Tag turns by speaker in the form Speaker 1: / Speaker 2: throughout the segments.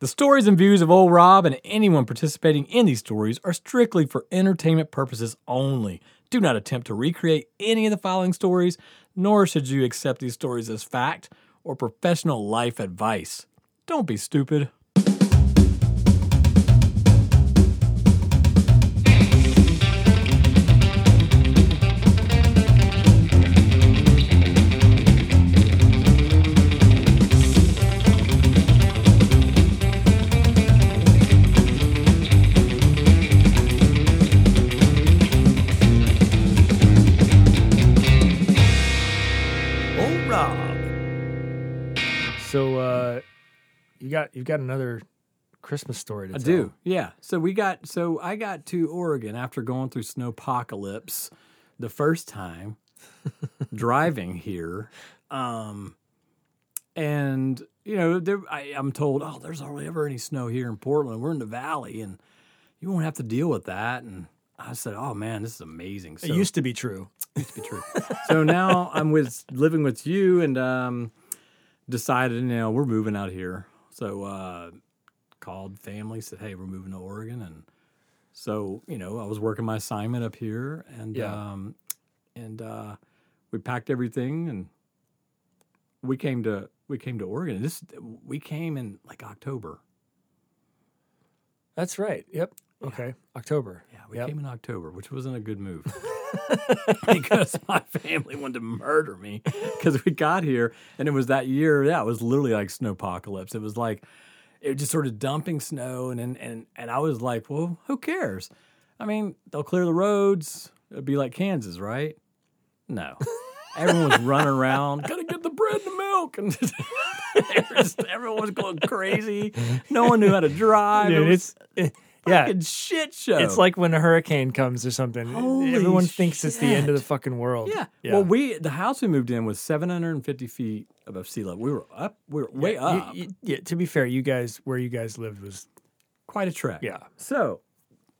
Speaker 1: The stories and views of Old Rob and anyone participating in these stories are strictly for entertainment purposes only. Do not attempt to recreate any of the following stories, nor should you accept these stories as fact or professional life advice. Don't be stupid.
Speaker 2: So uh, you got you've got another Christmas story to
Speaker 1: I
Speaker 2: tell.
Speaker 1: do. Yeah. So we got so I got to Oregon after going through snowpocalypse the first time driving here. Um and you know, there I, I'm told, oh, there's hardly ever any snow here in Portland. We're in the valley and you won't have to deal with that. And I said, Oh man, this is amazing. So
Speaker 2: It used to be true.
Speaker 1: used to be true. so now I'm with living with you and um decided, you know, we're moving out here. So uh called family, said, Hey, we're moving to Oregon and so, you know, I was working my assignment up here and
Speaker 2: Yeah.
Speaker 1: um and uh we packed everything and we came to we came to Oregon. This we came in like October.
Speaker 2: That's right. Yep. Okay. October.
Speaker 1: Yeah, we
Speaker 2: Yep.
Speaker 1: came in October, which wasn't a good move because my family wanted to murder me because we got here and it was that year. Yeah, it was literally like snowpocalypse. It was like it was just sort of dumping snow, and and and, and I was like, well, who cares? I mean, they'll clear the roads. It'll be like Kansas, right? No. Everyone was running around, gotta get the bread and the milk, and was- everyone was going crazy. No one knew how to drive.
Speaker 2: Dude,
Speaker 1: it was
Speaker 2: it's it, yeah.
Speaker 1: fucking shit show.
Speaker 2: It's like when a hurricane comes or something.
Speaker 1: Holy
Speaker 2: Everyone thinks it's the end of the fucking world.
Speaker 1: Yeah.
Speaker 2: Yeah.
Speaker 1: Well, we the house we moved in was 750 feet above sea level. We were up. We were way
Speaker 2: You-
Speaker 1: up.
Speaker 2: you- yeah. To be fair, you guys where you guys lived was
Speaker 1: Quite a trek.
Speaker 2: yeah.
Speaker 1: So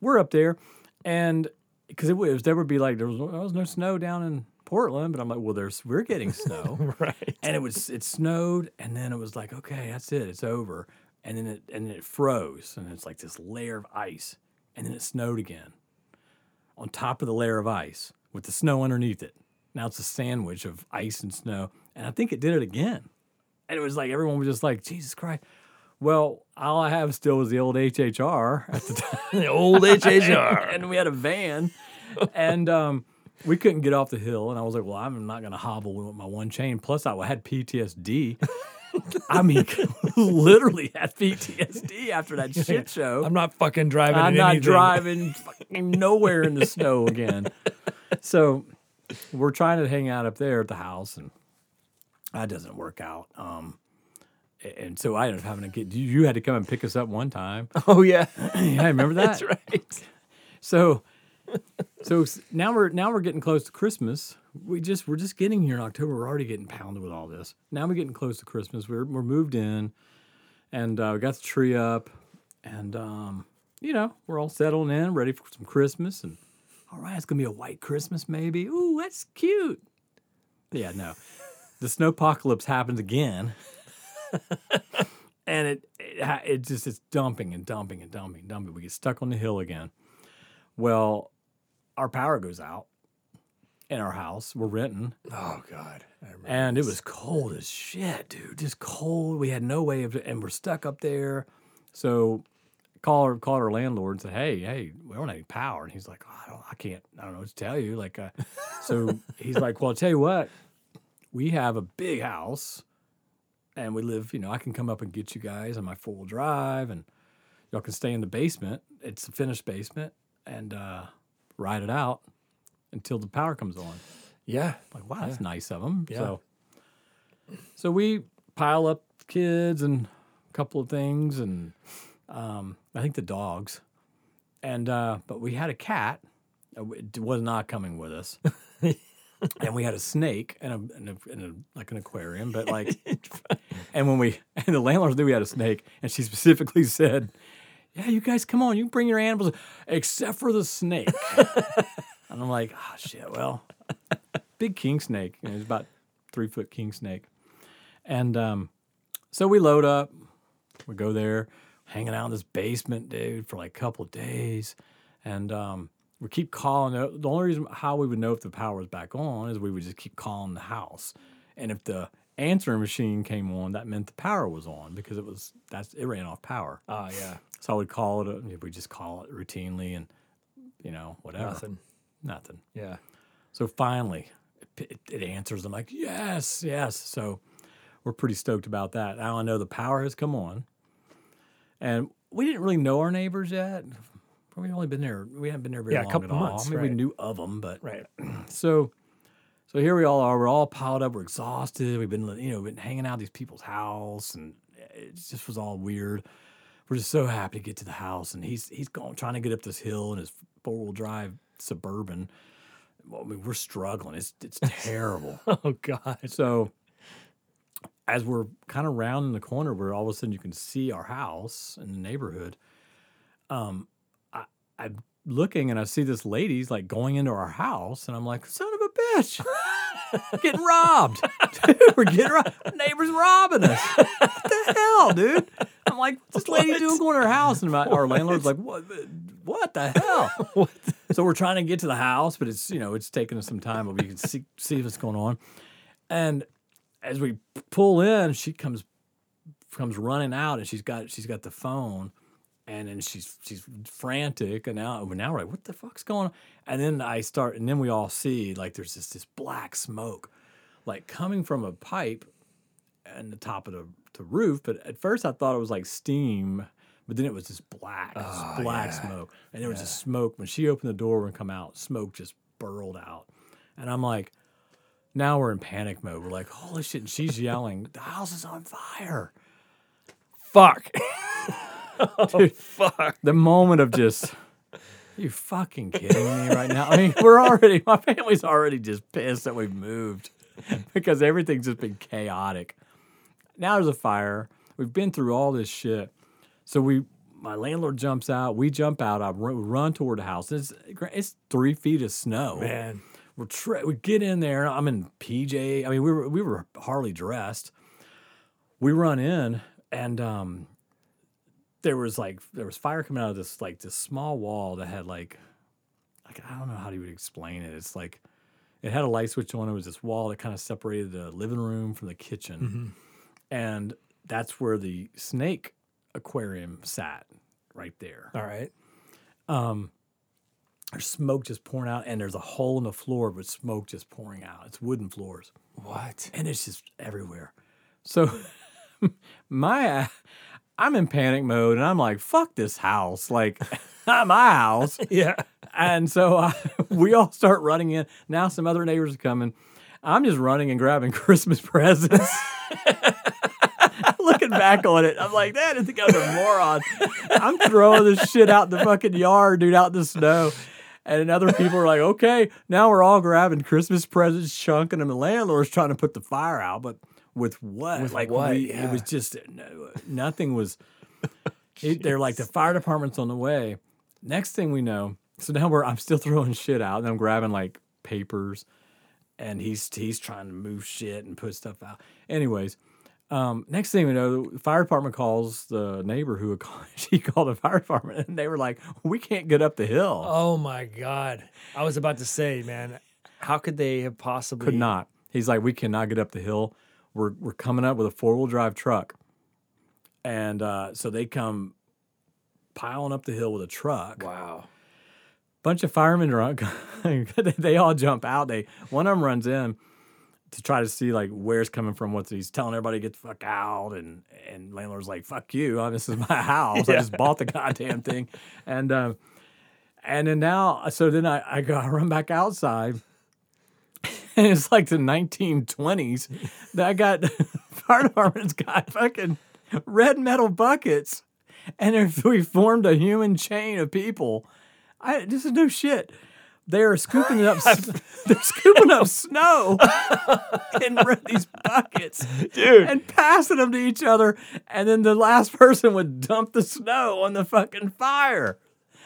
Speaker 1: we're up there, and because it was there would be like there was, there was no snow down in Portland, but I'm like, well, there's we're getting snow,
Speaker 2: Right.
Speaker 1: and it was it snowed, and then it was like, okay, that's it, it's over, and then it and then it froze, and it's like this layer of ice, and then it snowed again, on top of the layer of ice with the snow underneath it. Now it's a sandwich of ice and snow, and I think it did it again, and it was like everyone was just like, Jesus Christ. Well, all I have still is the old HHR at the time
Speaker 2: The old HHR.
Speaker 1: and we had a van, and um, we couldn't get off the hill. And I was like, "Well, I'm not going to hobble with my one chain." Plus, I had PTSD. I mean, literally had PTSD after that shit show.
Speaker 2: I'm not fucking driving.
Speaker 1: I'm not
Speaker 2: anything.
Speaker 1: driving fucking nowhere in the snow again. So we're trying to hang out up there at the house, and that doesn't work out. Um, and so I ended up having to get you. Had to come and pick us up one time.
Speaker 2: Oh yeah.
Speaker 1: Yeah, remember that?
Speaker 2: That's right.
Speaker 1: So, so now we're now we're getting close to Christmas. We just we're just getting here in October. We're already getting pounded with all this. Now we're getting close to Christmas. We're we're moved in, and uh, we got the tree up, and um, you know we're all settling in, ready for some Christmas. And all right, it's gonna be a white Christmas, maybe. Ooh, that's cute. Yeah, no, the snowpocalypse happens again. and it, it it just it's dumping and dumping and dumping and dumping. We get stuck on the hill again. Well, our power goes out in our house. We're renting,
Speaker 2: Oh god.
Speaker 1: And it was cold as shit, dude. Just cold. We had no way of, and we're stuck up there. So call our called our landlord and said, "Hey, hey, we don't have any power." And he's like, oh, "I don't, I can't, I don't know what to tell you." Like, uh, so he's like, "Well, I'll tell you what, we have a big house, and we live. You know, I can come up and get you guys on my four wheel drive, and y'all can stay in the basement. It's a finished basement, and uh, ride it out until the power comes on."
Speaker 2: Yeah.
Speaker 1: Like, wow, that's nice of them.
Speaker 2: Yeah.
Speaker 1: So, so we pile up kids and a couple of things, and um, I think the dogs, and uh, but we had a cat. It was not coming with us, and we had a snake and a, and a, and a like an aquarium, but like, and when we and the landlord knew we had a snake, and she specifically said. Yeah, you guys, come on! You bring your animals, except for the snake. and I'm like, oh shit. Well, big king snake. Know, it's about three foot king snake. And um, so we load up, we go there, hanging out in this basement, dude, for like a couple of days, and um, we keep calling. The the only reason how we would know if the power was back on is we would just keep calling the house, and if the answering machine came on, that meant the power was on because it was that's it ran off power.
Speaker 2: Oh yeah.
Speaker 1: So I would call it. We just call it routinely, and you know whatever,
Speaker 2: Nothing.
Speaker 1: nothing.
Speaker 2: Yeah.
Speaker 1: So finally, it, it, answers. I'm like, yes, yes. So we're pretty stoked about that. Now I know the power has come on, and we didn't really know our neighbors yet. We've only been there. We haven't been there very
Speaker 2: Yeah, a couple
Speaker 1: at all.
Speaker 2: months,
Speaker 1: I mean, we knew of them, but
Speaker 2: Right.
Speaker 1: so so here we all are. We're all piled up. We're exhausted. We've been you know been hanging out at these people's house, and it just was all weird. We're just so happy to get to the house, and he's he's going trying to get up this hill in his four wheel drive suburban. Well, I mean, we're struggling. It's it's terrible.
Speaker 2: Oh God.
Speaker 1: so as we're kind of rounding the corner, where all of a sudden you can see our house in the neighborhood, um, I, I'm looking and I see this lady's like going into our house, and I'm like, son of a bitch, getting robbed. dude, we're getting robbed. Neighbors robbing us. What the hell, dude? I'm like, this lady doing going to her house, and my, our landlord's like, what? What the hell? So we're trying to get to the house, but it's you know it's taking us some time, but we can see see what's going on. And as we pull in, she comes comes running out, and she's got she's got the phone, and then she's she's frantic, and now now we're like, what the fuck's going on? And then I start, and then we all see like there's this this black smoke, like coming from a pipe, and the top of the, the roof. But at first I thought it was like steam, but then it was just black,
Speaker 2: Oh,
Speaker 1: black
Speaker 2: yeah.
Speaker 1: smoke, and there was just smoke. When she opened the door and come out, smoke just burled out, and I'm like. Now we're in panic mode. We're like, holy shit. And she's yelling, the house is on fire.
Speaker 2: Fuck.
Speaker 1: Dude,
Speaker 2: Fuck.
Speaker 1: the moment of just, you fucking kidding me right now? I mean, we're already, my family's already just pissed that we've moved because everything's just been chaotic. Now there's a fire. We've been through all this shit. So we, my landlord jumps out. We jump out. I run, run toward the house. It's, it's three feet of snow.
Speaker 2: Man.
Speaker 1: We're tra- we get in there. I'm in PJ. I mean, we were we were hardly dressed. We run in, and um, there was like there was fire coming out of this like this small wall that had like like I don't know how you would explain it. It's like it had a light switch on. It was this wall that kind of separated the living room from the kitchen, and that's where the snake aquarium sat right there
Speaker 2: All right.
Speaker 1: Um, there's smoke just pouring out, and there's a hole in the floor with smoke just pouring out. It's wooden floors,
Speaker 2: What?
Speaker 1: and it's just everywhere. So, my, I'm in panic mode, and I'm like, "Fuck this house!" Like, not my house.
Speaker 2: Yeah.
Speaker 1: And so I, uh, we all start running in. Now some other neighbors are coming. I'm just running and grabbing Christmas presents. Looking back on it, I'm like, that is the guy's a moron. I'm throwing this shit out the fucking yard, dude, out in the snow. And other people are like, okay, now we're all grabbing Christmas presents, chunking them. The landlord's trying to put the fire out, but with what?
Speaker 2: With
Speaker 1: like
Speaker 2: what?
Speaker 1: we- it was just no, nothing was. it- they're like the fire department's on the way. Next thing we know, so now we're I'm still throwing shit out, and I'm grabbing like papers, and he's he's trying to move shit and put stuff out. Anyways, um, next thing we know, the fire department calls the neighbor who called, she called the fire department, and they were like, "We can't get up the hill.
Speaker 2: Oh my God. I was about to say, man, how could they have possibly
Speaker 1: Could not." He's like, "We cannot get up the hill. We're we're coming up with a four wheel drive truck." And uh, so they come piling up the hill with a truck.
Speaker 2: Wow.
Speaker 1: bunch of firemen on, they all jump out. They one of them runs in to try to see like where it's coming from. What's he's telling everybody to get the fuck out, and and landlord's like fuck you. uh, This is my house. I just bought the goddamn thing, and um, and then now so then I I go I run back outside. And it's like the 1920s. That I got fire department's got fucking red metal buckets, and if we formed a human chain of people. I this is no shit. They're scooping it up. they're scooping up snow in these buckets,
Speaker 2: Dude.
Speaker 1: and passing them to each other. And then the last person would dump the snow on the fucking fire,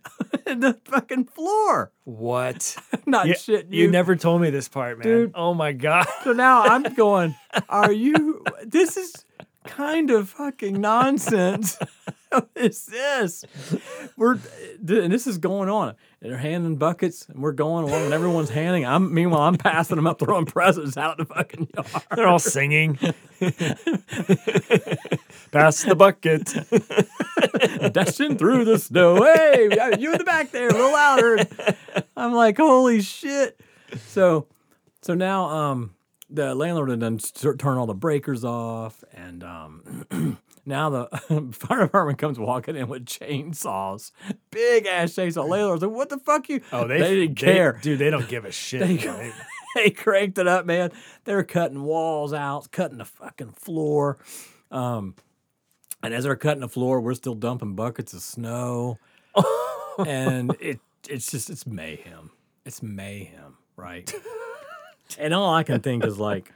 Speaker 1: the fucking floor.
Speaker 2: What?
Speaker 1: Not
Speaker 2: You,
Speaker 1: shit.
Speaker 2: you never told me this part, man.
Speaker 1: Dude.
Speaker 2: Oh my God.
Speaker 1: So now I'm going. Are you? This is kind of fucking nonsense is this? We're and this is going on. And they're handing buckets, and we're going along, and everyone's handing. I'm meanwhile, I'm passing them up, throwing presents out the fucking yard.
Speaker 2: They're all singing. Pass the bucket.
Speaker 1: dashing through the snow. Hey, you in the back there, a little louder. I'm like, holy shit. So, so now, um, the landlord had done turn all the breakers off, and um, now the fire department comes walking in with chainsaws, big ass chainsaw. Landlord's like, "What the fuck you?"
Speaker 2: Oh, they,
Speaker 1: didn't
Speaker 2: they-
Speaker 1: care.
Speaker 2: dude. They don't give a shit.
Speaker 1: They-
Speaker 2: They-
Speaker 1: they cranked it up, man. They were cutting walls out, cutting the fucking floor. Um, and as they're cutting the floor, we're still dumping buckets of snow. and it it's just it's mayhem. It's mayhem, right? and all I can think is like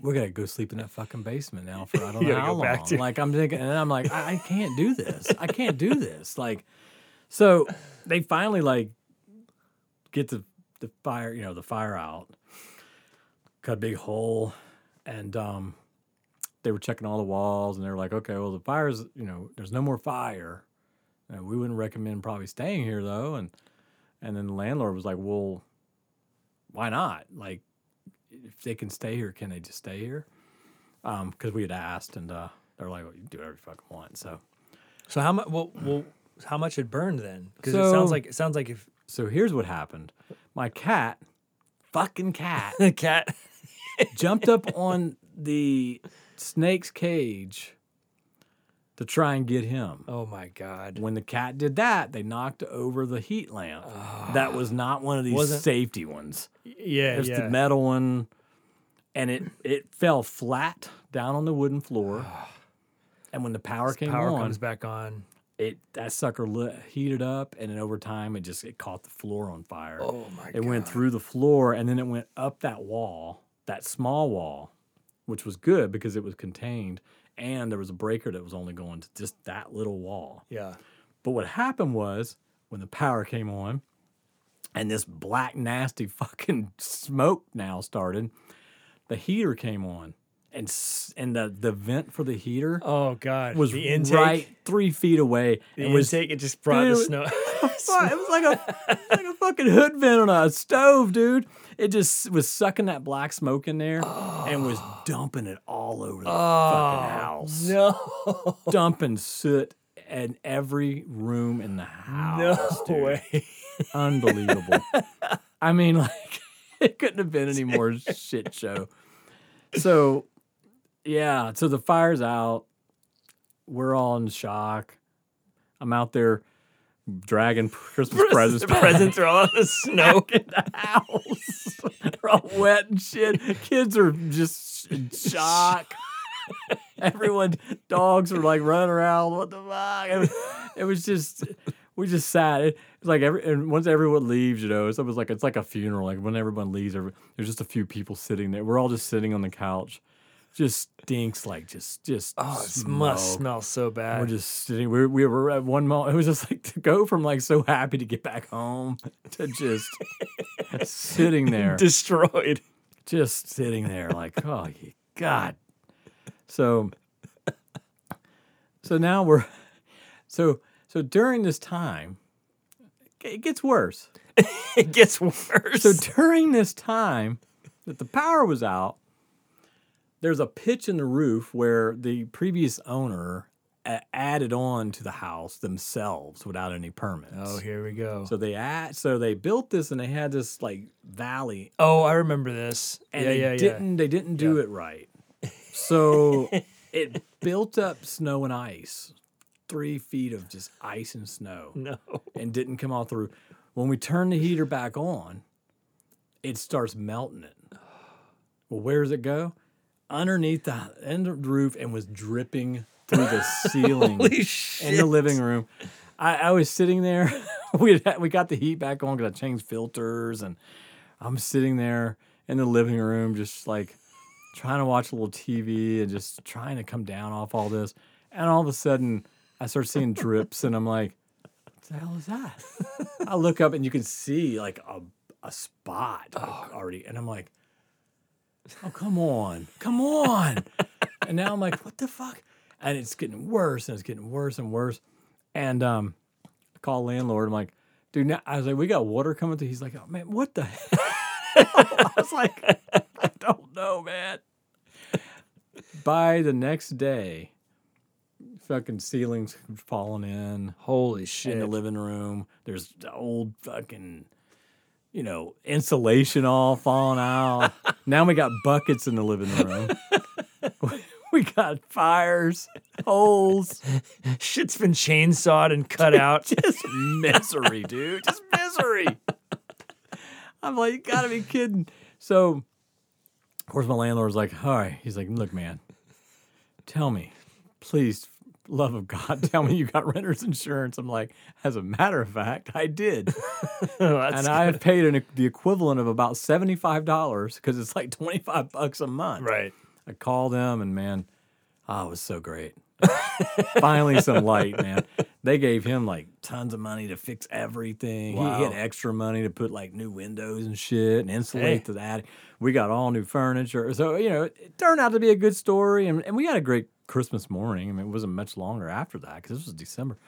Speaker 1: we're gonna go sleep in that fucking basement now for I don't know how long.
Speaker 2: to-
Speaker 1: Like I'm thinking, and I'm like, I, I can't do this. I can't do this. Like, so they finally like get the the fire, you know, the fire out, cut a big hole, and um, they were checking all the walls, and they were like, okay, well the fire's, you know, there's no more fire. Uh, we wouldn't recommend probably staying here though, and and then the landlord was like, well, why not? Like, if they can stay here, can they just stay here? Um, because we had asked, and uh, they're like, well, you can do whatever you fucking want. So,
Speaker 2: so how much? Well, well, how much had burned then? Because it sounds like it sounds like if
Speaker 1: so here's what happened. My cat, fucking cat,
Speaker 2: the cat.
Speaker 1: jumped up on the snake's cage to try and get him.
Speaker 2: Oh my god.
Speaker 1: When the cat did that, they knocked over the heat lamp. that was ah. not one of these
Speaker 2: Wasn't-
Speaker 1: safety ones.
Speaker 2: Yeah,
Speaker 1: It's
Speaker 2: yeah.
Speaker 1: the metal one, and it it fell flat down on the wooden floor. Ah. and when the power came
Speaker 2: Power
Speaker 1: on,
Speaker 2: comes back on.
Speaker 1: it that sucker lit, heated up, and then over time it just it caught the floor on fire.
Speaker 2: Oh my god.
Speaker 1: It went through the floor and then it went up that wall, that small wall, which was good because it was contained. And there was a breaker that was only going to just that little wall.
Speaker 2: Yeah.
Speaker 1: But what happened was when the power came on and this black, nasty fucking smoke now started, the heater came on. And, and the, the vent for the heater
Speaker 2: Oh god.
Speaker 1: was
Speaker 2: the intake.
Speaker 1: right three feet away.
Speaker 2: The
Speaker 1: and was
Speaker 2: intake. It just brought the snow.
Speaker 1: It was like a like a fucking hood vent on a stove, dude. It just was sucking that black smoke in there and was oh. dumping it all over the fucking oh, house.
Speaker 2: no.
Speaker 1: Dumping soot in every room in the house.
Speaker 2: No
Speaker 1: dude.
Speaker 2: way.
Speaker 1: Unbelievable. I mean, like it couldn't have been any more shit show. So yeah, so the fire's out. We're all in shock. I'm out there dragging Christmas presents
Speaker 2: presents are all in the snow.
Speaker 1: in the house. They're all wet and shit. Kids are just in shock. Everyone, dogs were like running around. What the fuck? It was, it was just, we just sat. It was like every, and once everyone leaves, you know, it's almost like it's like a funeral. Like when everyone leaves, every, there's just a few people sitting there. We're all just sitting on the couch. Just stinks like just, just.
Speaker 2: Oh, it must smell so bad.
Speaker 1: We're just sitting. We, we were at one moment. It was just like to go from like so happy to get back home to just sitting there,
Speaker 2: destroyed.
Speaker 1: just sitting there, like oh ye- God. So, so now we're, so so during this time, it gets worse.
Speaker 2: It gets worse.
Speaker 1: So during this time that the power was out, there's a pitch in the roof where the previous owner added on to the house themselves without any permits.
Speaker 2: oh, here we go.
Speaker 1: So they add, so they built this and they had this like valley
Speaker 2: oh, I remember this.
Speaker 1: and
Speaker 2: yeah,
Speaker 1: they
Speaker 2: yeah,
Speaker 1: didn't they didn't do it right. So it built up snow and ice, three feet of just ice and snow.
Speaker 2: No.
Speaker 1: and didn't come out through. When we turn the heater back on, it starts melting it. Well, where does it go? Underneath the end of the roof and was dripping through the ceiling in the living room. I, I was sitting there. we had, we got the heat back on because I changed filters, and I'm sitting there in the living room, just like trying to watch a little TV and just trying to come down off all this. And all of a sudden, I start seeing drips, and I'm like, "What the hell is that?" I look up, and you can see like a a spot like, already, and I'm like. Oh come on, come on! and now I'm like, what the fuck? And it's getting worse and it's getting worse and worse. And um, I call landlord. I'm like, dude, now I was like, we got water coming through. He's like, oh man, what the hell? I was like, I don't know, man. By the next day, fucking ceilings falling in
Speaker 2: Holy shit.
Speaker 1: in the living room. There's the old fucking, you know, insulation all falling out. now we got buckets in the living room. we got fires, holes,
Speaker 2: Shit's been chainsawed and cut out.
Speaker 1: just misery, dude. Just misery. I'm like, you gotta be kidding. So, of course, my landlord's like, all right. He's like, look, man, tell me, please, love of God, tell me you got renter's insurance. I'm like, as a matter of fact, I did.
Speaker 2: Oh,
Speaker 1: and I have paid an, the equivalent of about $75 because it's like 25 bucks a month.
Speaker 2: right.
Speaker 1: I called them and man, oh, it was so great. Finally, some light, man. They gave him like tons of money to fix everything. He
Speaker 2: Wow.
Speaker 1: had extra money to put like new windows and shit and insulate
Speaker 2: Hey.
Speaker 1: to the attic. We got all new furniture. So, you know, it turned out to be a good story. And, and we had a great Christmas morning. I mean, it wasn't much longer after that because this was December.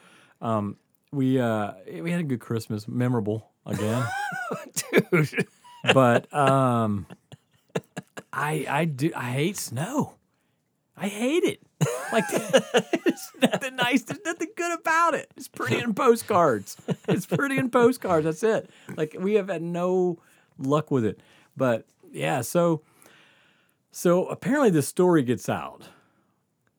Speaker 1: Um, we uh, we had a good Christmas, memorable again
Speaker 2: Dude.
Speaker 1: but um I I do I hate snow. I hate it. Like there's nothing nice. There's nothing good about it. It's pretty in postcards. It's pretty in postcards. That's it. Like we have had no luck with it. But yeah, so so apparently this story gets out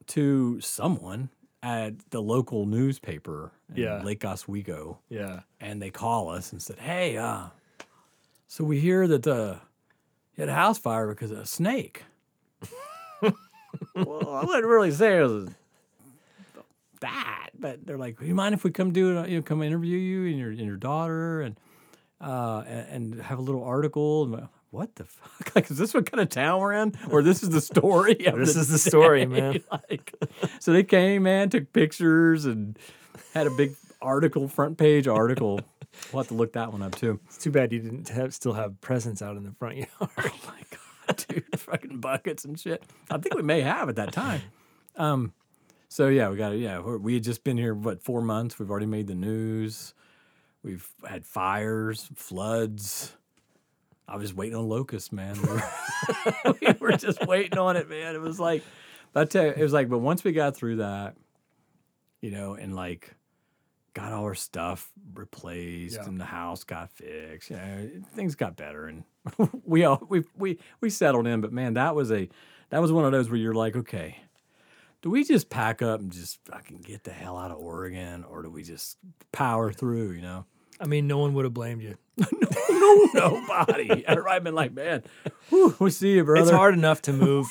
Speaker 1: to someone at the local newspaper in
Speaker 2: Yeah.
Speaker 1: Lake Oswego
Speaker 2: Yeah.
Speaker 1: and they call us and said, "Hey, uh, so we hear that uh, you had a house fire because of a snake." well, I wouldn't really say it was that, but they're like, Do "You mind if we come do it? You know, come interview you and your and your daughter and uh, and, and have a little article." And what the fuck? Like, is this what kind of town we're in, or this is the story?
Speaker 2: This is the story, man.
Speaker 1: like, so they came, man, took pictures and had a big article, front page article. We'll have to look that one up too.
Speaker 2: It's too bad you didn't have, still have presents out in the front yard.
Speaker 1: Oh my god, dude, fucking buckets and shit. I think we may have at that time. Um, so yeah, we got it. Yeah, we had just been here what four months. We've already made the news. We've had fires, floods. I was waiting on Locust, man. We were, we were just waiting on it, man. It was like, but I tell you, it was like, but once we got through that, you know, and like got all our stuff replaced
Speaker 2: Yeah.
Speaker 1: and the house got fixed, you know, things got better and we all we we we settled in. But man, that was a that was one of those where you're like, okay, do we just pack up and just fucking get the hell out of Oregon, or do we just power through? You know,
Speaker 2: I mean, no one would have blamed you.
Speaker 1: no, nobody. I've been like, man, whew, we see you, brother.
Speaker 2: It's hard enough to move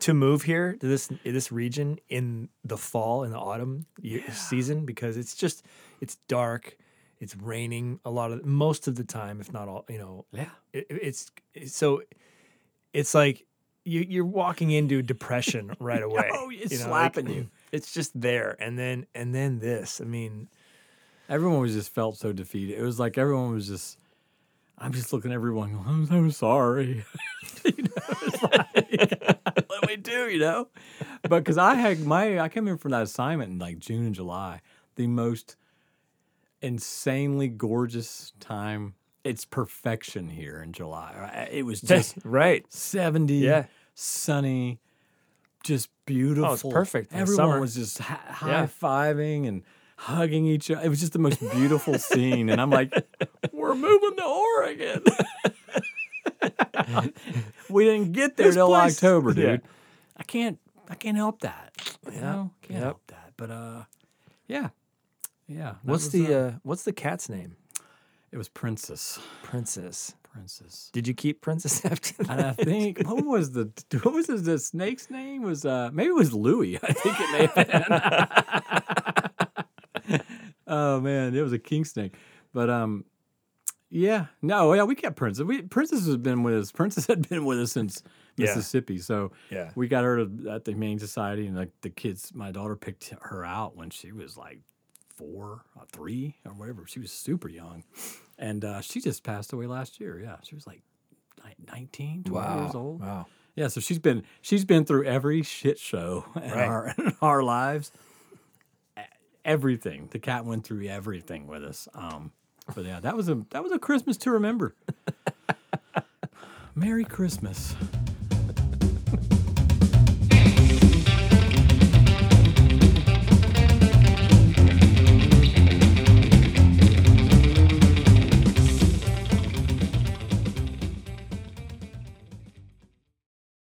Speaker 2: to move here to this this region in the fall in the autumn ye- season because it's just it's dark, it's raining a lot of most of the time, if not all. You know,
Speaker 1: Yeah,
Speaker 2: it, it's, so it's like you, you're walking into depression right away.
Speaker 1: Oh, it's
Speaker 2: you know,
Speaker 1: slapping you.
Speaker 2: It's just there, and then and then this. I mean,
Speaker 1: everyone was just felt so defeated. It was like everyone was just. I'm just looking at everyone. going, I'm so sorry. you know, it's like, what do we do? You know, but because I had my, I came in from that assignment in like June and July, the most insanely gorgeous time. It's perfection here in July. It was just
Speaker 2: right?
Speaker 1: 70,
Speaker 2: Yeah.
Speaker 1: sunny, just beautiful.
Speaker 2: Oh, perfect in the
Speaker 1: Everyone
Speaker 2: summer.
Speaker 1: was just hi- high fiving and hugging each other. It was just the most beautiful scene. And I'm like, we're moving to Oregon. we didn't get there
Speaker 2: This
Speaker 1: till
Speaker 2: place-
Speaker 1: October, dude.
Speaker 2: Yeah.
Speaker 1: I can't I can't help that. You
Speaker 2: Yep.
Speaker 1: know? Can't
Speaker 2: Yep.
Speaker 1: help that. But uh yeah. Yeah.
Speaker 2: What's
Speaker 1: was,
Speaker 2: the
Speaker 1: uh,
Speaker 2: uh, what's the cat's name?
Speaker 1: it was Princess.
Speaker 2: Princess.
Speaker 1: Princess.
Speaker 2: Did you keep Princess after that?
Speaker 1: And I think what was the what was the, the snake's name? Was uh maybe it was Louis. I think it may have been. Oh man, it was a king snake. But um yeah, no, yeah, we kept Princess. We Princess has been with us. Princess had been with us since
Speaker 2: Yeah.
Speaker 1: Mississippi. So
Speaker 2: Yeah.
Speaker 1: we got her at the Humane Society, and like the kids, my daughter picked her out when she was like four, or three, or whatever. She was super young, and uh, she just passed away last year. Yeah, she was like ni- 19, 20 years old.
Speaker 2: Wow.
Speaker 1: Yeah, so she's been she's been through every shit show in,
Speaker 2: Right.
Speaker 1: our, in our lives. Everything. The cat went through everything with us. Um, but yeah, that was a that was a Christmas to remember. Merry Christmas.